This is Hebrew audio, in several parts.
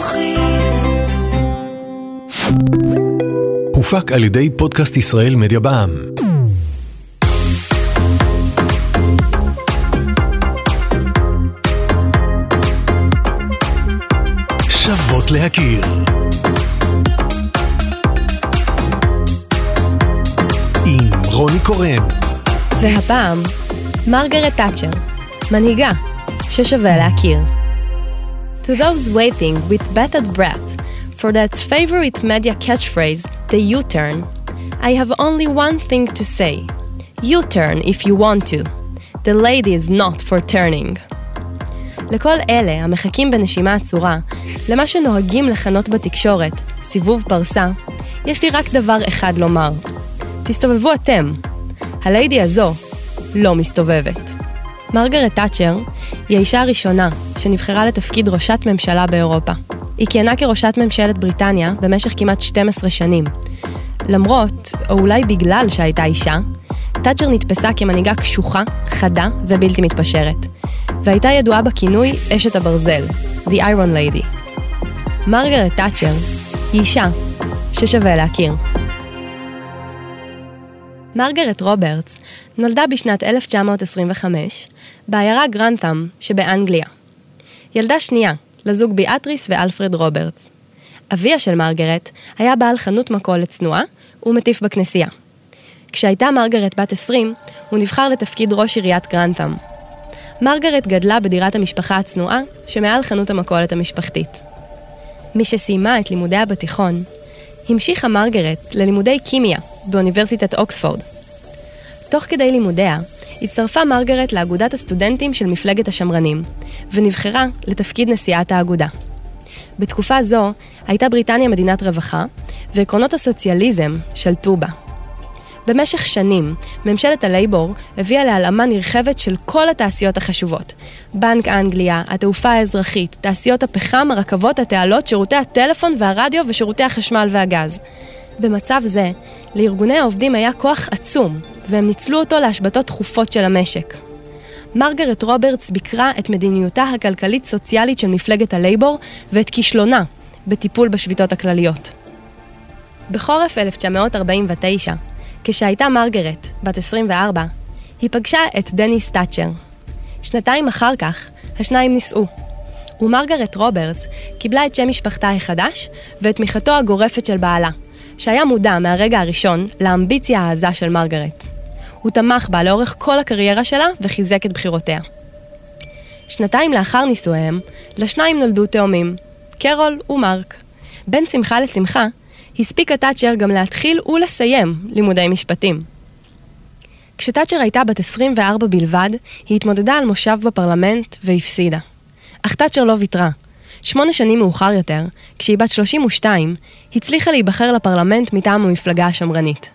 חינוכית. הופק על ידי פודקאסט ישראל מדיה בע"מ. שוות להכיר. עם רוני קורן. והפעם, מרגרט תאצ'ר, מנהיגה, ששווה להכיר. To those waiting with bated breath for that favorite media catchphrase, the U-turn, I have only one thing to say. U-turn if you want to. The lady is not for turning. לכל אלה המחכים בנשימה עצורה, למה שנוהגים לכנות בתקשורת סיבוב פרסה, יש לי רק דבר אחד לומר. תסתובבו אתם. הליידי הזו לא מסתובבת. מרגרט תאצ'ר היא האישה הראשונה שנבחרה לתפקיד ראשת ממשלה באירופה. היא כיהנה כראשת ממשלת בריטניה במשך כמעט 12 שנים. למרות, או אולי בגלל שהייתה אישה, תאצ'ר נתפסה כמנהיגה קשוחה, חדה ובלתי מתפשרת, והייתה ידועה בכינוי אשת הברזל, The Iron Lady. מרגרט תאצ'ר היא אישה ששווה להכיר. מרגרט רוברטס נולדה בשנת 1925 בעיירה גרנטאם שבאנגליה. ילדה שנייה לזוג ביאטריס ואלפרד רוברטס. אביה של מרגרט היה בעל חנות מכולת צנועה ומטיף בכנסייה. כשהייתה מרגרט בת 20, הוא נבחר לתפקיד ראש עיריית גרנטאם. מרגרט גדלה בדירת המשפחה הצנועה שמעל חנות המכולת המשפחתית. משסיימה את לימודיה בתיכון, המשיכה מרגרט ללימודי קימיה באוניברסיטת אוקספורד. תוך כדי לימודיה, הצטרפה מרגרט לאגודת הסטודנטים של מפלגת השמרנים, ונבחרה לתפקיד נשיאת האגודה. בתקופה זו הייתה בריטניה מדינת רווחה, ועקרונות הסוציאליזם שלטו בה. במשך שנים, ממשלת הלייבור הביאה להלאמה נרחבת של כל התעשיות החשובות. בנק אנגליה, התעופה האזרחית, תעשיות הפחם, הרכבות, התעלות, שירותי הטלפון והרדיו ושירותי החשמל והגז. במצב זה, לארגוני העובדים היה כוח עצום, והם ניצלו אותו להשבתות תכופות של המשק. מרגרט רוברטס ביקרה את מדיניותה הכלכלית-סוציאלית של מפלגת הלייבור ואת כישלונה בטיפול בשביתות הכלליות. בחורף 1949, כשהייתה מרגרט, בת 24, היא פגשה את דניס תאצ'ר. שנתיים אחר כך, השניים נישאו. ומרגרט רוברטס קיבלה את שם משפחתה החדש ואת תמיכתו הגורפת של בעלה, שהיה מודע מהרגע הראשון לאמביציה העזה של מרגרט. הוא תמך בה לאורך כל הקריירה שלה וחיזק את בחירותיה. שנתיים לאחר נישואיהם, לשניים נולדו תאומים, קרול ומרק. בין שמחה לשמחה, הספיקה תאצ'ר גם להתחיל ולסיים לימודי משפטים. כשתאצ'ר הייתה בת 24 בלבד, היא התמודדה על מושב בפרלמנט והפסידה. אך תאצ'ר לא ויתרה. שמונה שנים מאוחר יותר, כשהיא בת 32, הצליחה להיבחר לפרלמנט מטעם המפלגה השמרנית.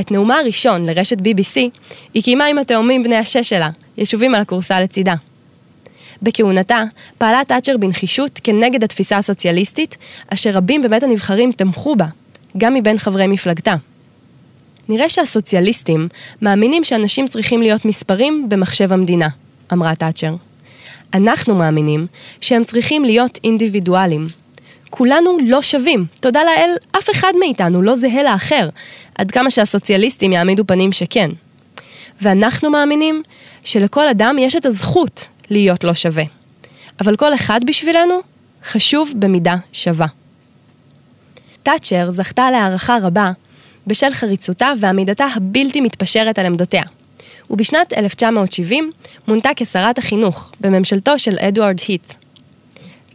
את נאומה הראשון לרשת BBC היא קיימה עם התאומים בני השש שלה, ישובים על הכורסה לצידה. בכהונתה פעלה תאצ'ר בנחישות כנגד התפיסה הסוציאליסטית, אשר רבים בבית הנבחרים תמכו בה, גם מבין חברי מפלגתה. נראה שהסוציאליסטים מאמינים שאנשים צריכים להיות מספרים במחשב המדינה, אמרה תאצ'ר. אנחנו מאמינים שהם צריכים להיות אינדיבידואלים. כולנו לא שווים, תודה לאל, אף אחד מאיתנו לא זהה לאחר, עד כמה שהסוציאליסטים יעמידו פנים שכן. ואנחנו מאמינים שלכל אדם יש את הזכות להיות לא שווה. אבל כל אחד בשבילנו חשוב במידה שווה. תאצ'ר זכתה להערכה רבה בשל חריצותה ועמידתה הבלתי מתפשרת על עמדותיה. ובשנת 1970 מונתה כשרת החינוך בממשלתו של אדוארד היט.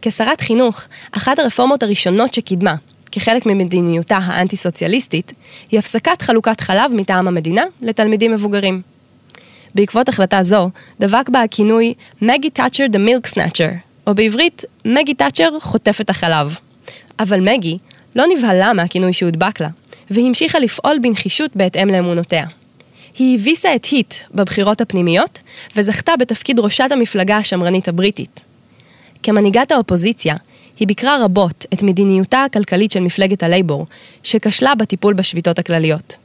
כשרת חינוך, אחת הרפורמות הראשונות שקידמה, כחלק ממדיניותה האנטי-סוציאליסטית, היא הפסקת חלוקת חלב מטעם המדינה לתלמידים מבוגרים. בעקבות החלטה זו, דבק בה הכינוי מגי תאצ'ר דה מילק סנאצ'ר, או בעברית, מגי תאצ'ר חוטפת החלב. אבל מגי לא נבהלה מהכינוי שהודבק לה, והמשיכה לפעול בנחישות בהתאם לאמונותיה. היא הביסה את היט בבחירות הפנימיות, וזכתה בתפקיד ראשת המפלגה השמרנית הבריטית. כמנהיגת האופוזיציה, היא ביקרה רבות את מדיניותה הכלכלית של מפלגת הלייבור, שכשלה בטיפול בשביתות הכלליות.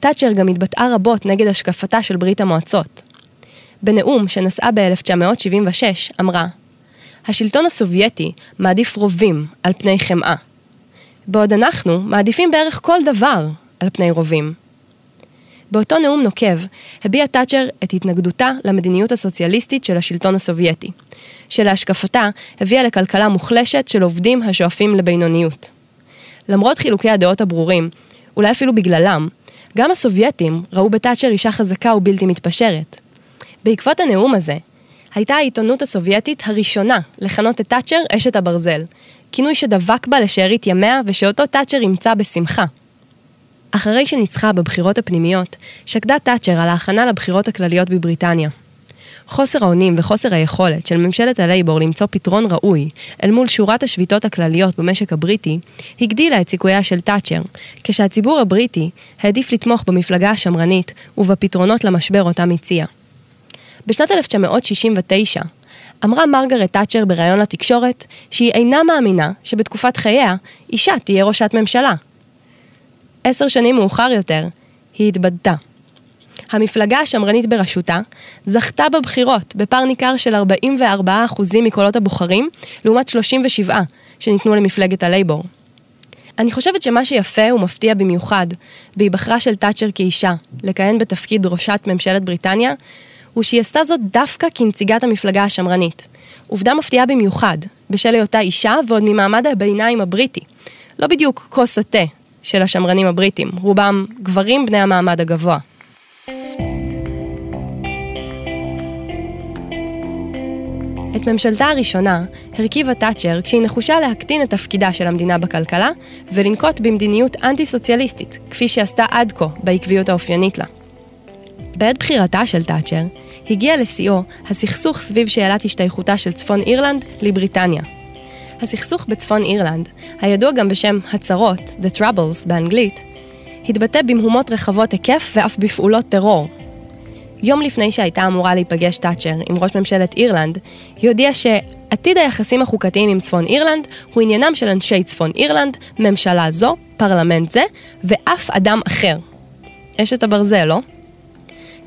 תאצ'ר גם התבטאה רבות נגד השקפתה של ברית המועצות. בנאום שנשאה ב-1976 אמרה, השלטון הסובייטי מעדיף רובים על פני חמאה, בעוד אנחנו מעדיפים בערך כל דבר על פני רובים. באותו נאום נוקב הביעה תאצ'ר את התנגדותה למדיניות הסוציאליסטית של השלטון הסובייטי, שלהשקפתה הביאה לכלכלה מוחלשת של עובדים השואפים לבינוניות. למרות חילוקי הדעות הברורים, אולי אפילו בגללם, גם הסובייטים ראו בתאצ'ר אישה חזקה ובלתי מתפשרת. בעקבות הנאום הזה, הייתה העיתונות הסובייטית הראשונה לכנות את תאצ'ר אשת הברזל, כינוי שדבק בה לשארית ימיה ושאותו תאצ'ר אימצה בשמחה. אחרי שניצחה בבחירות הפנימיות, שקדה תאצ'ר על ההכנה לבחירות הכלליות בבריטניה. חוסר האונים וחוסר היכולת של ממשלת הלייבור למצוא פתרון ראוי אל מול שורת השביתות הכלליות במשק הבריטי, הגדילה את סיכוייה של תאצ'ר, כשהציבור הבריטי העדיף לתמוך במפלגה השמרנית ובפתרונות למשבר אותם הציע. בשנת 1969 אמרה מרגרט תאצ'ר בריאיון לתקשורת שהיא אינה מאמינה שבתקופת חייה אישה תהיה ראשת ממשלה. עשר שנים מאוחר יותר, היא התבדתה. המפלגה השמרנית בראשותה זכתה בבחירות בפער ניכר של 44% מקולות הבוחרים, לעומת 37 שניתנו למפלגת הלייבור. אני חושבת שמה שיפה ומפתיע במיוחד בהיבחרה של תאצ'ר כאישה לכהן בתפקיד ראשת ממשלת בריטניה, הוא שהיא עשתה זאת דווקא כנציגת המפלגה השמרנית. עובדה מפתיעה במיוחד, בשל היותה אישה ועוד ממעמד הביניים הבריטי. לא בדיוק כוס התה של השמרנים הבריטים, רובם גברים בני המעמד הגבוה. את ממשלתה הראשונה הרכיבה תאצ'ר כשהיא נחושה להקטין את תפקידה של המדינה בכלכלה ולנקוט במדיניות אנטי-סוציאליסטית, כפי שעשתה עד כה בעקביות האופיינית לה. בעת בחירתה של תאצ'ר, הגיע לשיאו הסכסוך סביב שאלת השתייכותה של צפון אירלנד לבריטניה. הסכסוך בצפון אירלנד, הידוע גם בשם הצרות, The Troubles באנגלית, התבטא במהומות רחבות היקף ואף בפעולות טרור. יום לפני שהייתה אמורה להיפגש תאצ'ר עם ראש ממשלת אירלנד, היא הודיעה שעתיד היחסים החוקתיים עם צפון אירלנד הוא עניינם של אנשי צפון אירלנד, ממשלה זו, פרלמנט זה, ואף אדם אחר. אשת הברזל, לא?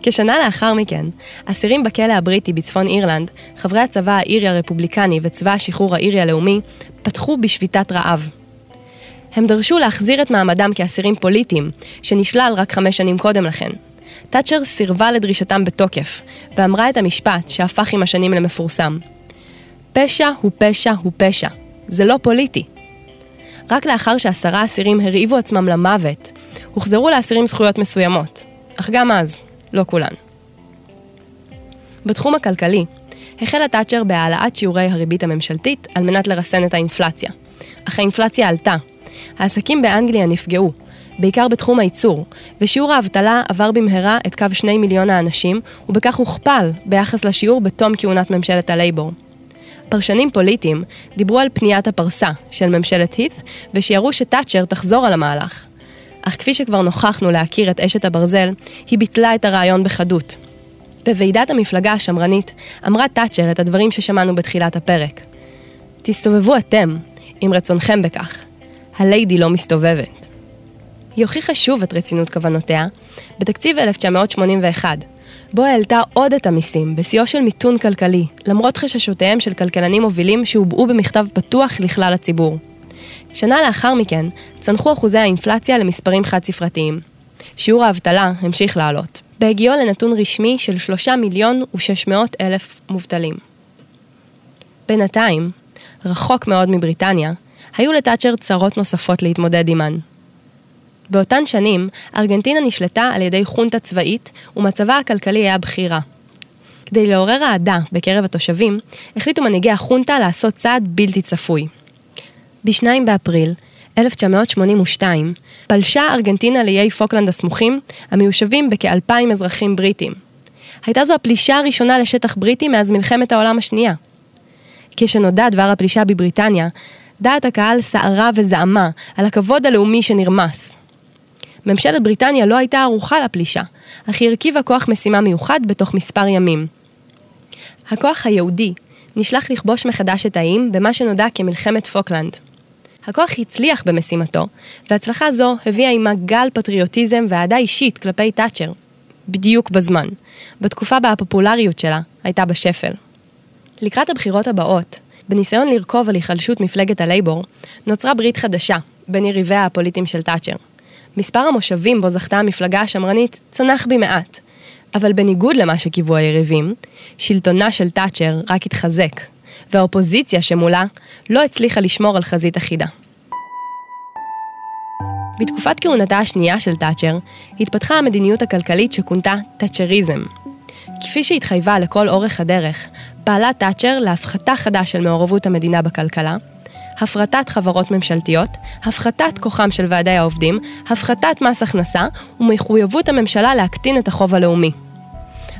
כשנה לאחר מכן, אסירים בכלא הבריטי בצפון אירלנד, חברי הצבא האירי הרפובליקני וצבא השחרור האירי הלאומי, פתחו בשביתת רעב. הם דרשו להחזיר את מעמדם כאסירים פוליטיים, שנשלל רק חמש שנים קודם לכן. תאצ'ר סירבה לדרישתם בתוקף, ואמרה את המשפט שהפך עם השנים למפורסם. פשע הוא פשע הוא פשע, זה לא פוליטי. רק לאחר שעשרה אסירים הרעיבו עצמם למוות, הוחזרו לאסירים זכויות מסוימות, אך גם אז, לא כולן. בתחום הכלכלי, החלה תאצ'ר בהעלאת שיעורי הריבית הממשלתית על מנת לרסן את האינפלציה. אך האינפלציה עלתה. העסקים באנגליה נפגעו, בעיקר בתחום הייצור, ושיעור האבטלה עבר במהרה את קו שני מיליון האנשים, ובכך הוכפל ביחס לשיעור בתום כהונת ממשלת הלייבור. פרשנים פוליטיים דיברו על פניית הפרסה של ממשלת הית, ושיערו שתאצ'ר תחזור על המהלך. אך כפי שכבר נוכחנו להכיר את אשת הברזל, היא ביטלה את הרעיון בחדות. בוועידת המפלגה השמרנית אמרה תאצ'ר את הדברים ששמענו בתחילת הפרק. תסתובבו אתם, אם רצונכם בכך. הליידי לא מסתובבת. היא הוכיחה שוב את רצינות כוונותיה בתקציב 1981, בו העלתה עוד את המיסים בשיאו של מיתון כלכלי, למרות חששותיהם של כלכלנים מובילים שהובעו במכתב פתוח לכלל הציבור. שנה לאחר מכן צנחו אחוזי האינפלציה למספרים חד-ספרתיים. שיעור האבטלה המשיך לעלות, בהגיעו לנתון רשמי של 3 מיליון ו-600 אלף מובטלים. בינתיים, רחוק מאוד מבריטניה, היו לתאצ'ר צרות נוספות להתמודד עימן. באותן שנים, ארגנטינה נשלטה על ידי חונטה צבאית, ומצבה הכלכלי היה בכי רע. כדי לעורר אהדה בקרב התושבים, החליטו מנהיגי החונטה לעשות צעד בלתי צפוי. ב-2 באפריל 1982 פלשה ארגנטינה לאיי פוקלנד הסמוכים, המיושבים בכאלפיים אזרחים בריטים. הייתה זו הפלישה הראשונה לשטח בריטי מאז מלחמת העולם השנייה. כשנודע דבר הפלישה בבריטניה, דעת הקהל סערה וזעמה על הכבוד הלאומי שנרמס. ממשלת בריטניה לא הייתה ערוכה לפלישה, אך היא הרכיבה כוח משימה מיוחד בתוך מספר ימים. הכוח הייעודי נשלח לכבוש מחדש את האיים במה שנודע כמלחמת פוקלנד. הכוח הצליח במשימתו, והצלחה זו הביאה עימה גל פטריוטיזם ואהדה אישית כלפי תאצ'ר. בדיוק בזמן, בתקופה בה הפופולריות שלה הייתה בשפל. לקראת הבחירות הבאות, בניסיון לרכוב על היחלשות מפלגת הלייבור, נוצרה ברית חדשה בין יריביה הפוליטיים של תאצ'ר. מספר המושבים בו זכתה המפלגה השמרנית צנח בי מעט, אבל בניגוד למה שקיוו היריבים, שלטונה של תאצ'ר רק התחזק, והאופוזיציה שמולה לא הצליחה לשמור על חזית אחידה. בתקופת כהונתה השנייה של תאצ'ר, התפתחה המדיניות הכלכלית שכונתה תאצ'ריזם. כפי שהתחייבה לכל אורך הדרך, פעלה תאצ'ר להפחתה חדה של מעורבות המדינה בכלכלה, הפרטת חברות ממשלתיות, הפחתת כוחם של ועדי העובדים, הפחתת מס הכנסה ומחויבות הממשלה להקטין את החוב הלאומי.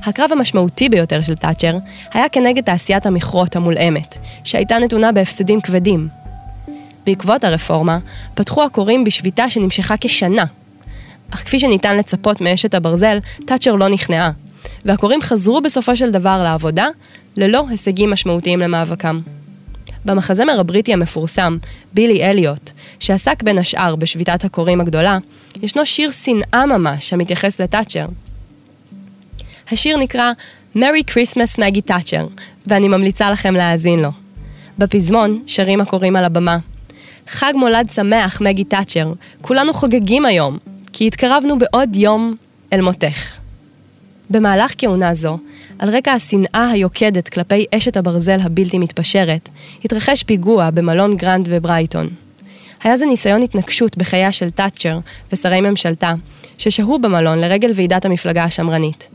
הקרב המשמעותי ביותר של תאצ'ר היה כנגד תעשיית המכרות המולאמת, שהייתה נתונה בהפסדים כבדים. בעקבות הרפורמה, פתחו הקוראים בשביתה שנמשכה כשנה. אך כפי שניתן לצפות מאשת הברזל, תאצ'ר לא נכנעה, והקוראים חזרו בסופו של דבר לעבודה, ללא הישגים משמעותיים למאבקם. במחזמר הבריטי המפורסם, בילי אליוט, שעסק בין השאר בשביתת הקוראים הגדולה, ישנו שיר שנאה ממש המתייחס לתאצ'ר. השיר נקרא Merry Christmas מגי תאצ'ר, ואני ממליצה לכם להאזין לו. בפזמון שרים הכורים על הבמה. חג מולד שמח מגי תאצ'ר, כולנו חוגגים היום, כי התקרבנו בעוד יום אל מותך. במהלך כהונה זו, על רקע השנאה היוקדת כלפי אשת הברזל הבלתי מתפשרת, התרחש פיגוע במלון גרנד בברייטון. היה זה ניסיון התנקשות בחייה של תאצ'ר ושרי ממשלתה, ששהו במלון לרגל ועידת המפלגה השמרנית.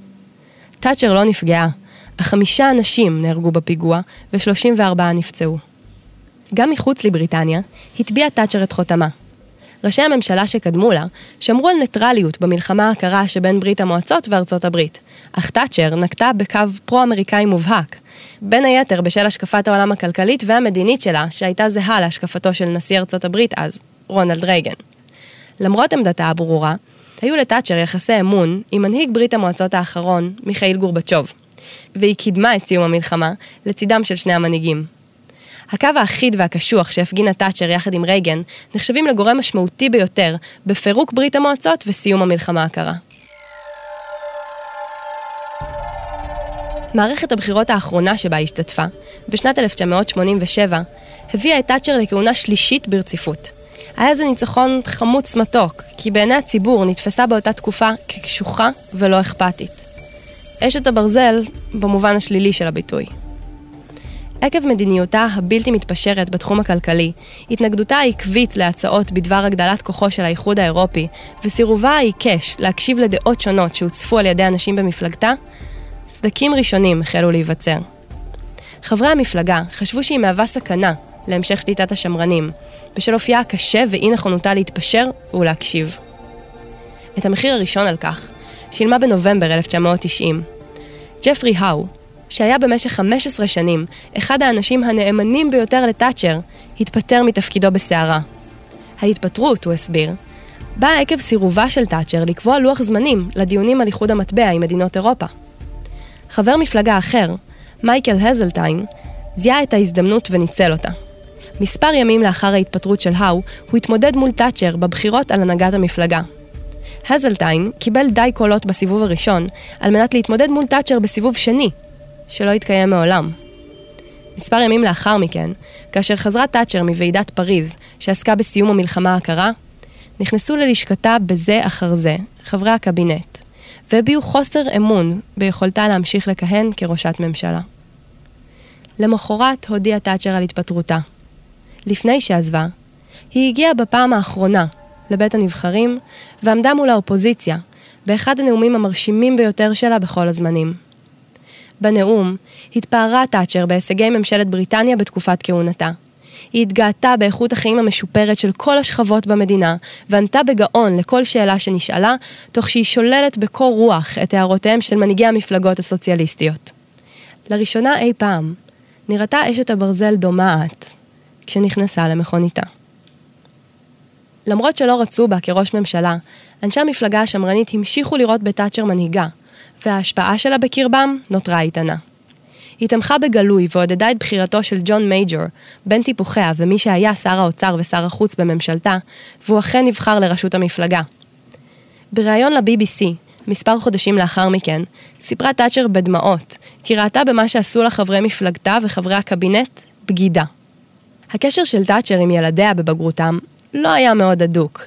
תאצ'ר לא נפגעה, אך חמישה אנשים נהרגו בפיגוע ו-34 נפצעו. גם מחוץ לבריטניה, הטביע תאצ'ר את חותמה. ראשי הממשלה שקדמו לה שמרו על ניטרליות במלחמה הקרה שבין ברית המועצות וארצות הברית, אך תאצ'ר נקטה בקו פרו-אמריקאי מובהק, בין היתר בשל השקפת העולם הכלכלית והמדינית שלה, שהייתה זהה להשקפתו של נשיא ארצות הברית אז, רונלד רייגן. למרות עמדתה הברורה, היו לתאצ'ר יחסי אמון עם מנהיג ברית המועצות האחרון, מיכאיל גורבצ'וב, והיא קידמה את סיום המלחמה לצידם של שני המנהיגים. הקו האחיד והקשוח שהפגינה תאצ'ר יחד עם רייגן נחשבים לגורם משמעותי ביותר בפירוק ברית המועצות וסיום המלחמה הקרה. מערכת הבחירות האחרונה שבה השתתפה, בשנת 1987, הביאה את תאצ'ר לכהונה שלישית ברציפות. היה זה ניצחון חמוץ מתוק, כי בעיני הציבור נתפסה באותה תקופה כקשוחה ולא אכפתית. אשת הברזל במובן השלילי של הביטוי. עקב מדיניותה הבלתי מתפשרת בתחום הכלכלי, התנגדותה העקבית להצעות בדבר הגדלת כוחו של האיחוד האירופי, וסירובה העיקש להקשיב לדעות שונות שהוצפו על ידי אנשים במפלגתה, סדקים ראשונים החלו להיווצר. חברי המפלגה חשבו שהיא מהווה סכנה להמשך שליטת השמרנים, בשל אופייה הקשה ואי נכונותה להתפשר ולהקשיב. את המחיר הראשון על כך שילמה בנובמבר 1990. ג'פרי האו, שהיה במשך 15 שנים אחד האנשים הנאמנים ביותר לתאצ'ר, התפטר מתפקידו בסערה. ההתפטרות, הוא הסביר, באה עקב סירובה של תאצ'ר לקבוע לוח זמנים לדיונים על איחוד המטבע עם מדינות אירופה. חבר מפלגה אחר, מייקל הזלטיין, זיהה את ההזדמנות וניצל אותה. מספר ימים לאחר ההתפטרות של האו, הוא התמודד מול תאצ'ר בבחירות על הנהגת המפלגה. הזלטיין קיבל די קולות בסיבוב הראשון, על מנת להתמודד מול תאצ'ר בסיבוב שני, שלא התקיים מעולם. מספר ימים לאחר מכן, כאשר חזרה תאצ'ר מוועידת פריז, שעסקה בסיום המלחמה הקרה, נכנסו ללשכתה בזה אחר זה חברי הקבינט, והביעו חוסר אמון ביכולתה להמשיך לכהן כראשת ממשלה. למחרת הודיעה תאצ'ר על התפטרותה. לפני שעזבה, היא הגיעה בפעם האחרונה לבית הנבחרים ועמדה מול האופוזיציה, באחד הנאומים המרשימים ביותר שלה בכל הזמנים. בנאום התפארה תאצ'ר בהישגי ממשלת בריטניה בתקופת כהונתה. היא התגאתה באיכות החיים המשופרת של כל השכבות במדינה, וענתה בגאון לכל שאלה שנשאלה, תוך שהיא שוללת בקור רוח את הערותיהם של מנהיגי המפלגות הסוציאליסטיות. לראשונה אי פעם, נראתה אשת הברזל דומעת כשנכנסה למכוניתה. למרות שלא רצו בה כראש ממשלה, אנשי המפלגה השמרנית המשיכו לראות בתאצ'ר מנהיגה, וההשפעה שלה בקרבם נותרה איתנה. היא תמכה בגלוי ועודדה את בחירתו של ג'ון מייג'ור, בן טיפוחיה ומי שהיה שר האוצר ושר החוץ בממשלתה, והוא אכן נבחר לראשות המפלגה. בריאיון ל-BBC, מספר חודשים לאחר מכן, סיפרה תאצ'ר בדמעות, כי ראתה במה שעשו לה חברי מפלגתה וחברי הקבינט בגידה. הקשר של תאצ'ר עם ילדיה בבגרותם לא היה מאוד הדוק.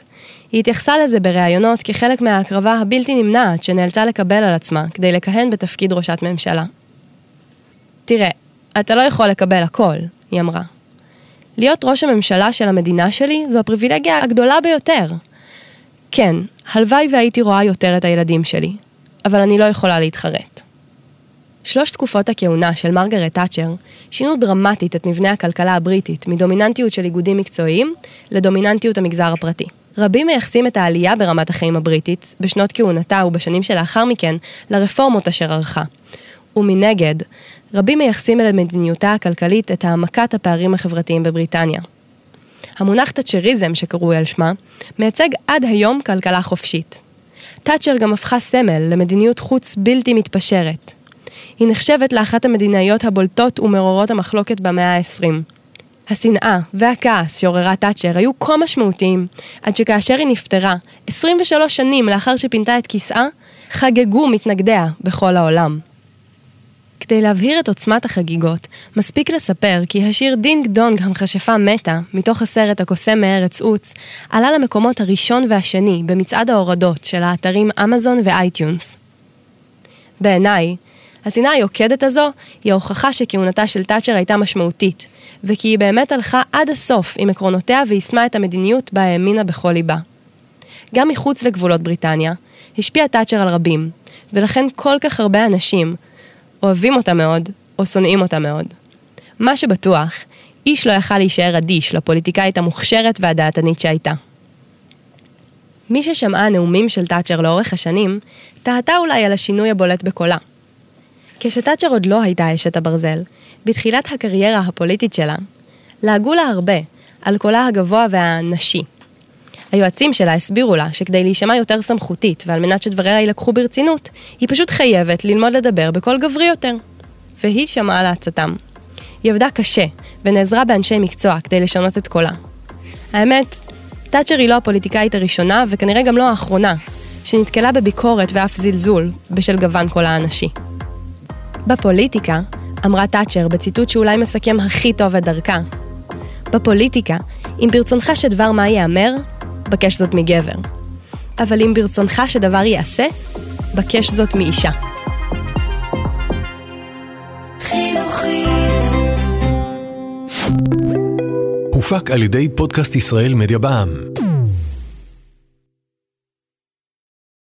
היא התייחסה לזה בראיונות כחלק מההקרבה הבלתי נמנעת שנאלצה לקבל על עצמה כדי לכהן בתפקיד ראשת ממשלה. תראה, אתה לא יכול לקבל הכל, היא אמרה. להיות ראש הממשלה של המדינה שלי זו הפריבילגיה הגדולה ביותר. כן, הלוואי והייתי רואה יותר את הילדים שלי, אבל אני לא יכולה להתחרט. שלוש תקופות הכהונה של מרגרט תאצ'ר שינו דרמטית את מבנה הכלכלה הבריטית מדומיננטיות של איגודים מקצועיים לדומיננטיות המגזר הפרטי. רבים מייחסים את העלייה ברמת החיים הבריטית, בשנות כהונתה ובשנים שלאחר מכן, לרפורמות אשר ערכה. ומנגד, רבים מייחסים אל מדיניותה הכלכלית את העמקת הפערים החברתיים בבריטניה. המונח תאצ'ריזם, שקרוי על שמה, מייצג עד היום כלכלה חופשית. תאצ'ר גם הפכה סמל למדיניות חוץ בלתי מתפשרת. היא נחשבת לאחת המדינאיות הבולטות ומעוררות המחלוקת במאה ה-20. השנאה והכעס שעוררה תאצ'ר היו כה משמעותיים, עד שכאשר היא נפטרה, 23 שנים לאחר שפינתה את כיסאה, חגגו מתנגדיה בכל העולם. כדי להבהיר את עוצמת החגיגות, מספיק לספר כי השיר דינג דונג המכשפה מתה, מתוך הסרט הקוסם מארץ עוץ, עלה למקומות הראשון והשני במצעד ההורדות של האתרים אמזון ו-iTunes. בעיניי, השנאה היוקדת הזו היא ההוכחה שכהונתה של תאצ'ר הייתה משמעותית, וכי היא באמת הלכה עד הסוף עם עקרונותיה ויישמה את המדיניות בה האמינה בכל ליבה. גם מחוץ לגבולות בריטניה, השפיעה תאצ'ר על רבים, ולכן כל כך הרבה אנשים אוהבים אותה מאוד, או שונאים אותה מאוד. מה שבטוח, איש לא יכל להישאר אדיש לפוליטיקאית המוכשרת והדעתנית שהייתה. מי ששמעה נאומים של תאצ'ר לאורך השנים, תהתה אולי על השינוי הבולט בקולה. כשתאצ'ר עוד לא הייתה אשת הברזל, בתחילת הקריירה הפוליטית שלה, לעגו לה הרבה על קולה הגבוה והנשי. היועצים שלה הסבירו לה שכדי להישמע יותר סמכותית ועל מנת שדבריה יילקחו ברצינות, היא פשוט חייבת ללמוד לדבר בקול גברי יותר. והיא שמעה לעצתם. היא עבדה קשה ונעזרה באנשי מקצוע כדי לשנות את קולה. האמת, תאצ'ר היא לא הפוליטיקאית הראשונה וכנראה גם לא האחרונה, שנתקלה בביקורת ואף זלזול בשל גוון קולה הנשי. בפוליטיקה, אמרה תאצ'ר בציטוט שאולי מסכם הכי טוב את דרכה, בפוליטיקה, אם ברצונך שדבר מה ייאמר, בקש זאת מגבר. אבל אם ברצונך שדבר ייעשה, בקש זאת מאישה. הופק על ידי פודקאסט ישראל מדיה בע"מ.